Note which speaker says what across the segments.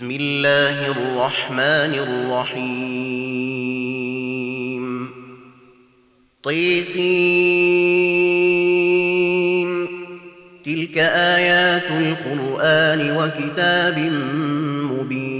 Speaker 1: بسم الله الرحمن الرحيم طيسين تلك آيات القرآن وكتاب مبين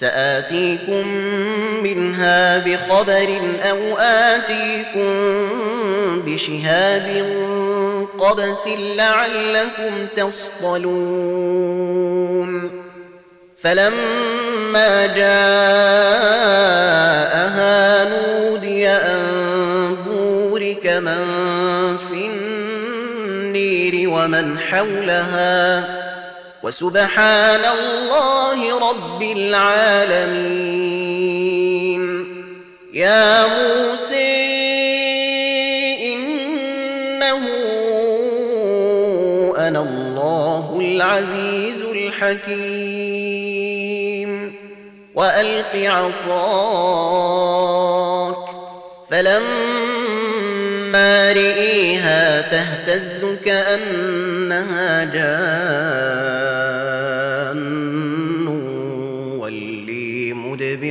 Speaker 1: سآتيكم منها بخبر أو آتيكم بشهاب قبس لعلكم تصطلون فلما جاءها نودي أن بورك من في النير ومن حولها ۖ وسبحان الله رب العالمين يا موسى إنه أنا الله العزيز الحكيم وألق عصاك فلما رئيها تهتز كأنها جاءت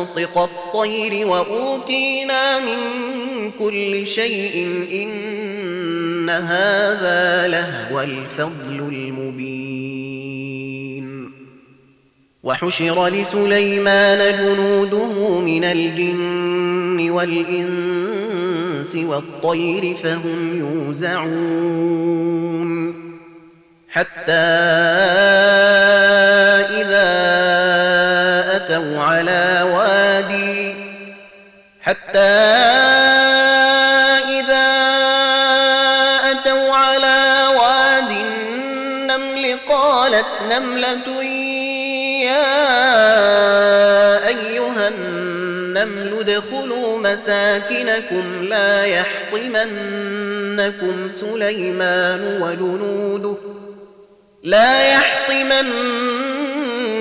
Speaker 1: ومنطق الطير وأوتينا من كل شيء إن هذا لهو الفضل المبين وحشر لسليمان جنوده من الجن والإنس والطير فهم يوزعون حتى إذا أتوا على وادي حتى إذا أتوا على واد النمل قالت نملة يا أيها النمل ادخلوا مساكنكم لا يحطمنكم سليمان وجنوده لا يحطمن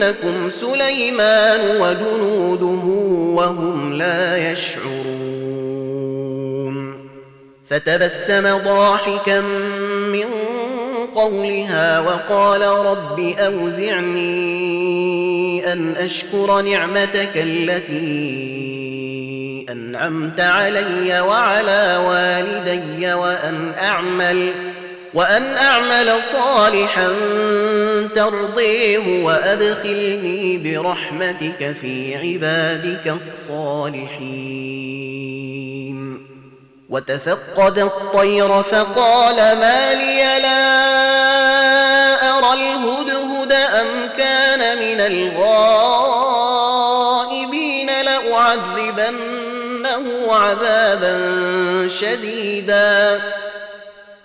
Speaker 1: إنكم سليمان وجنوده وهم لا يشعرون فتبسم ضاحكا من قولها وقال رب أوزعني أن أشكر نعمتك التي أنعمت علي وعلى والدي وأن أعمل ۖ وأن أعمل صالحا ترضيه وأدخلني برحمتك في عبادك الصالحين وتفقد الطير فقال ما لي لا أرى الهدهد أم كان من الغائبين لأعذبنه عذابا شديداً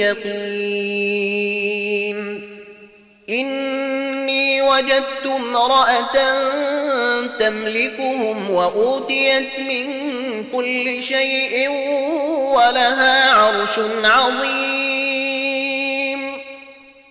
Speaker 1: يقيم إني وجدت امرأة تملكهم وأوتيت من كل شيء ولها عرش عظيم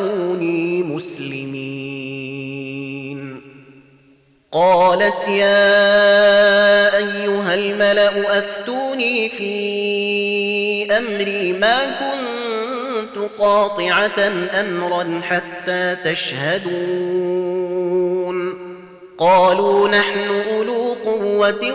Speaker 1: واتوني مسلمين قالت يا ايها الملا افتوني في امري ما كنت قاطعه امرا حتى تشهدون قالوا نحن اولو قوه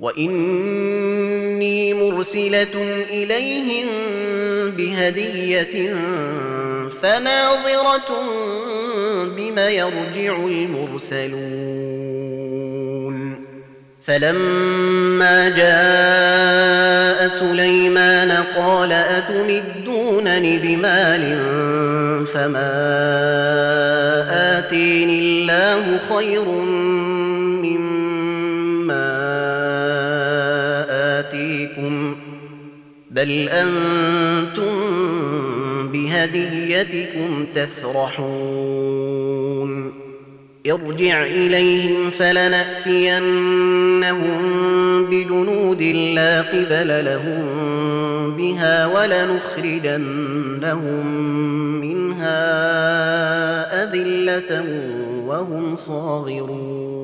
Speaker 1: واني مرسله اليهم بهديه فناظره بما يرجع المرسلون فلما جاء سليمان قال اتمدونني بمال فما اتيني الله خير بل أنتم بهديتكم تسرحون ارجع إليهم فلنأتينهم بجنود لا قبل لهم بها ولنخرجنهم منها أذلة وهم صاغرون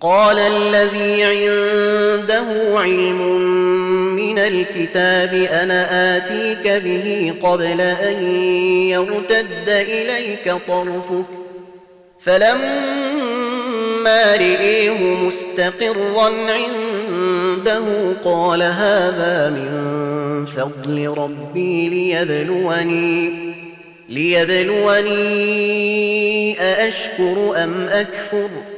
Speaker 1: قال الذي عنده علم من الكتاب انا اتيك به قبل ان يرتد اليك طرفك فلما رئيه مستقرا عنده قال هذا من فضل ربي ليبلوني ليبلوني أأشكر أم أكفر ۖ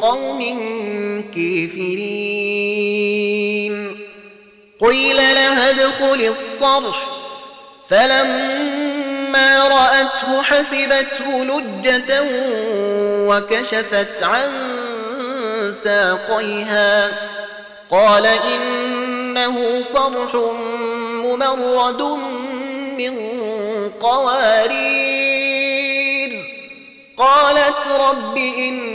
Speaker 1: قوم كافرين قيل لها ادخل الصرح فلما رأته حسبته لجة وكشفت عن ساقيها قال إنه صرح ممرد من قوارير قالت رب إن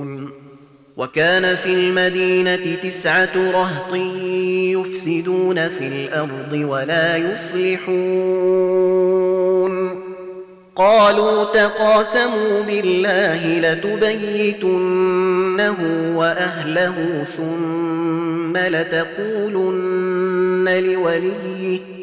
Speaker 1: وكان في المدينة تسعة رهط يفسدون في الأرض ولا يصلحون قالوا تقاسموا بالله لتبيتنه وأهله ثم لتقولن لوليه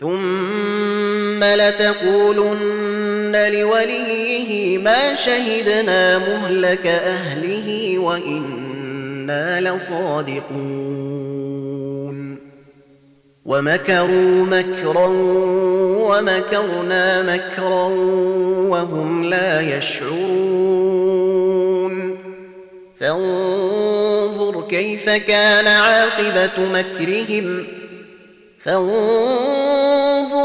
Speaker 1: ثم لتقولن لوليه ما شهدنا مهلك اهله وانا لصادقون ومكروا مكرا ومكرنا مكرا وهم لا يشعرون فانظر كيف كان عاقبه مكرهم فانظر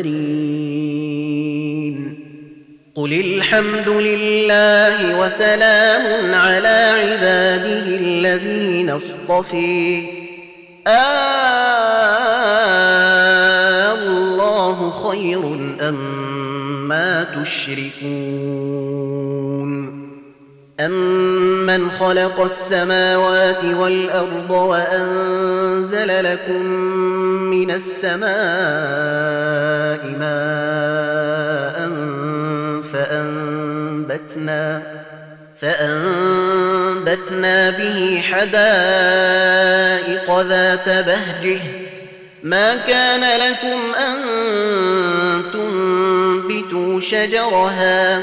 Speaker 1: الأخسرين قل الحمد لله وسلام على عباده الذين اصطفي آه الله خير أم ما تشركون أمن خلق السماوات والأرض وأنزل لكم من السماء ماء فأنبتنا فأنبتنا به حدائق ذات بهجه ما كان لكم أن تنبتوا شجرها ۖ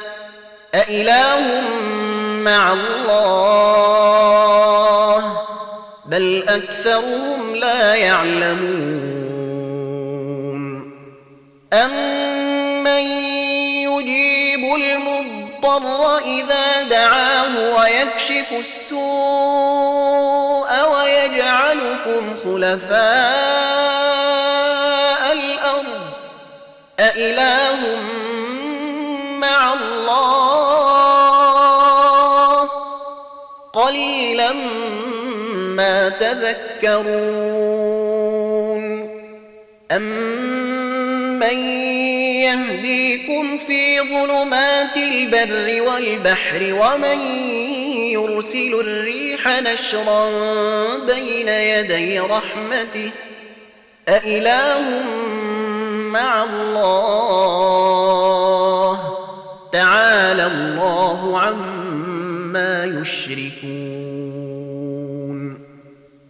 Speaker 1: أإله مع الله بل أكثرهم لا يعلمون أمن يجيب المضطر إذا دعاه ويكشف السوء ويجعلكم خلفاء قليلا ما تذكرون أمن يهديكم في ظلمات البر والبحر ومن يرسل الريح نشرا بين يدي رحمته أإله مع الله تعالى الله عما يشركون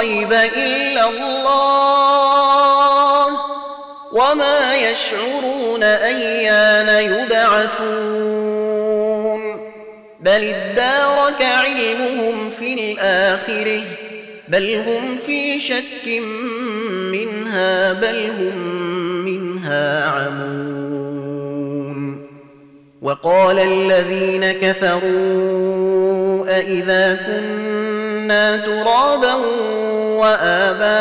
Speaker 1: الغيب إلا الله وما يشعرون أيان يبعثون بل ادارك علمهم في الآخرة بل هم في شك منها بل هم منها عمون وقال الذين كفروا أإذا كنا ترابا واباؤنا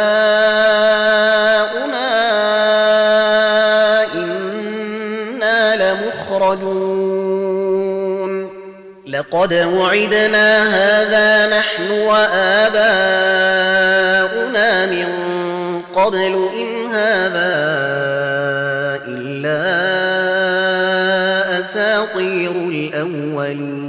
Speaker 1: انا لمخرجون لقد وعدنا هذا نحن واباؤنا من قبل ان هذا الا اساطير الاولين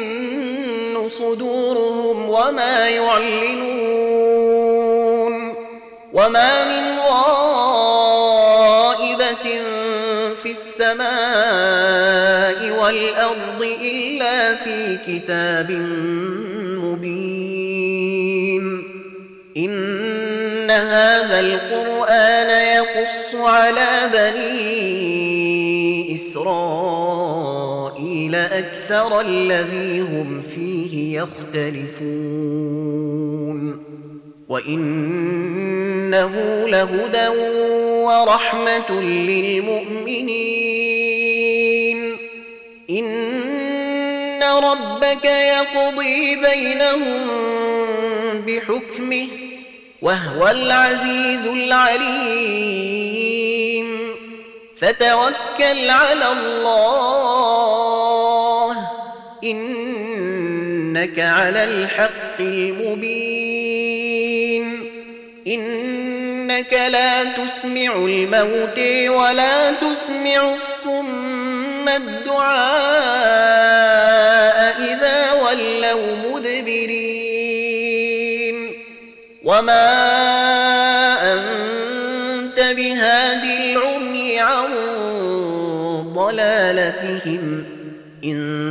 Speaker 1: صدورهم وما يعلنون وما من غائبة في السماء والأرض إلا في كتاب مبين إن هذا القرآن يقص على بني إسرائيل أكثر الذي هم يختلفون وإنه لهدى ورحمة للمؤمنين إن ربك يقضي بينهم بحكمه وهو العزيز العليم فتوكل على الله إنك على الحق المبين إنك لا تسمع الموت ولا تسمع الصم الدعاء إذا ولوا مدبرين وما أنت بهادي العمي عن ضلالتهم إن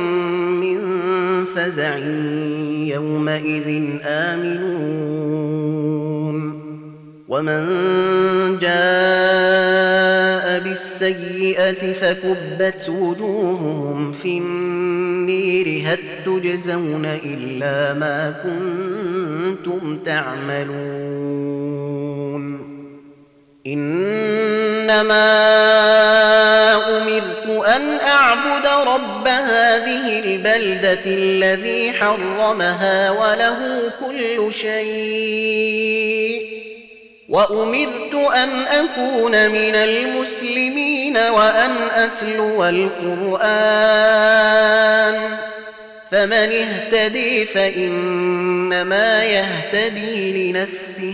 Speaker 1: فزع يومئذ آمنون ومن جاء بالسيئة فكبت وجوههم في النير هل تجزون إلا ما كنتم تعملون إنما أمرت أن أعبد رب هذه البلدة الذي حرمها وله كل شيء وأمرت أن أكون من المسلمين وأن أتلو القرآن فمن اهتدي فإنما يهتدي لنفسه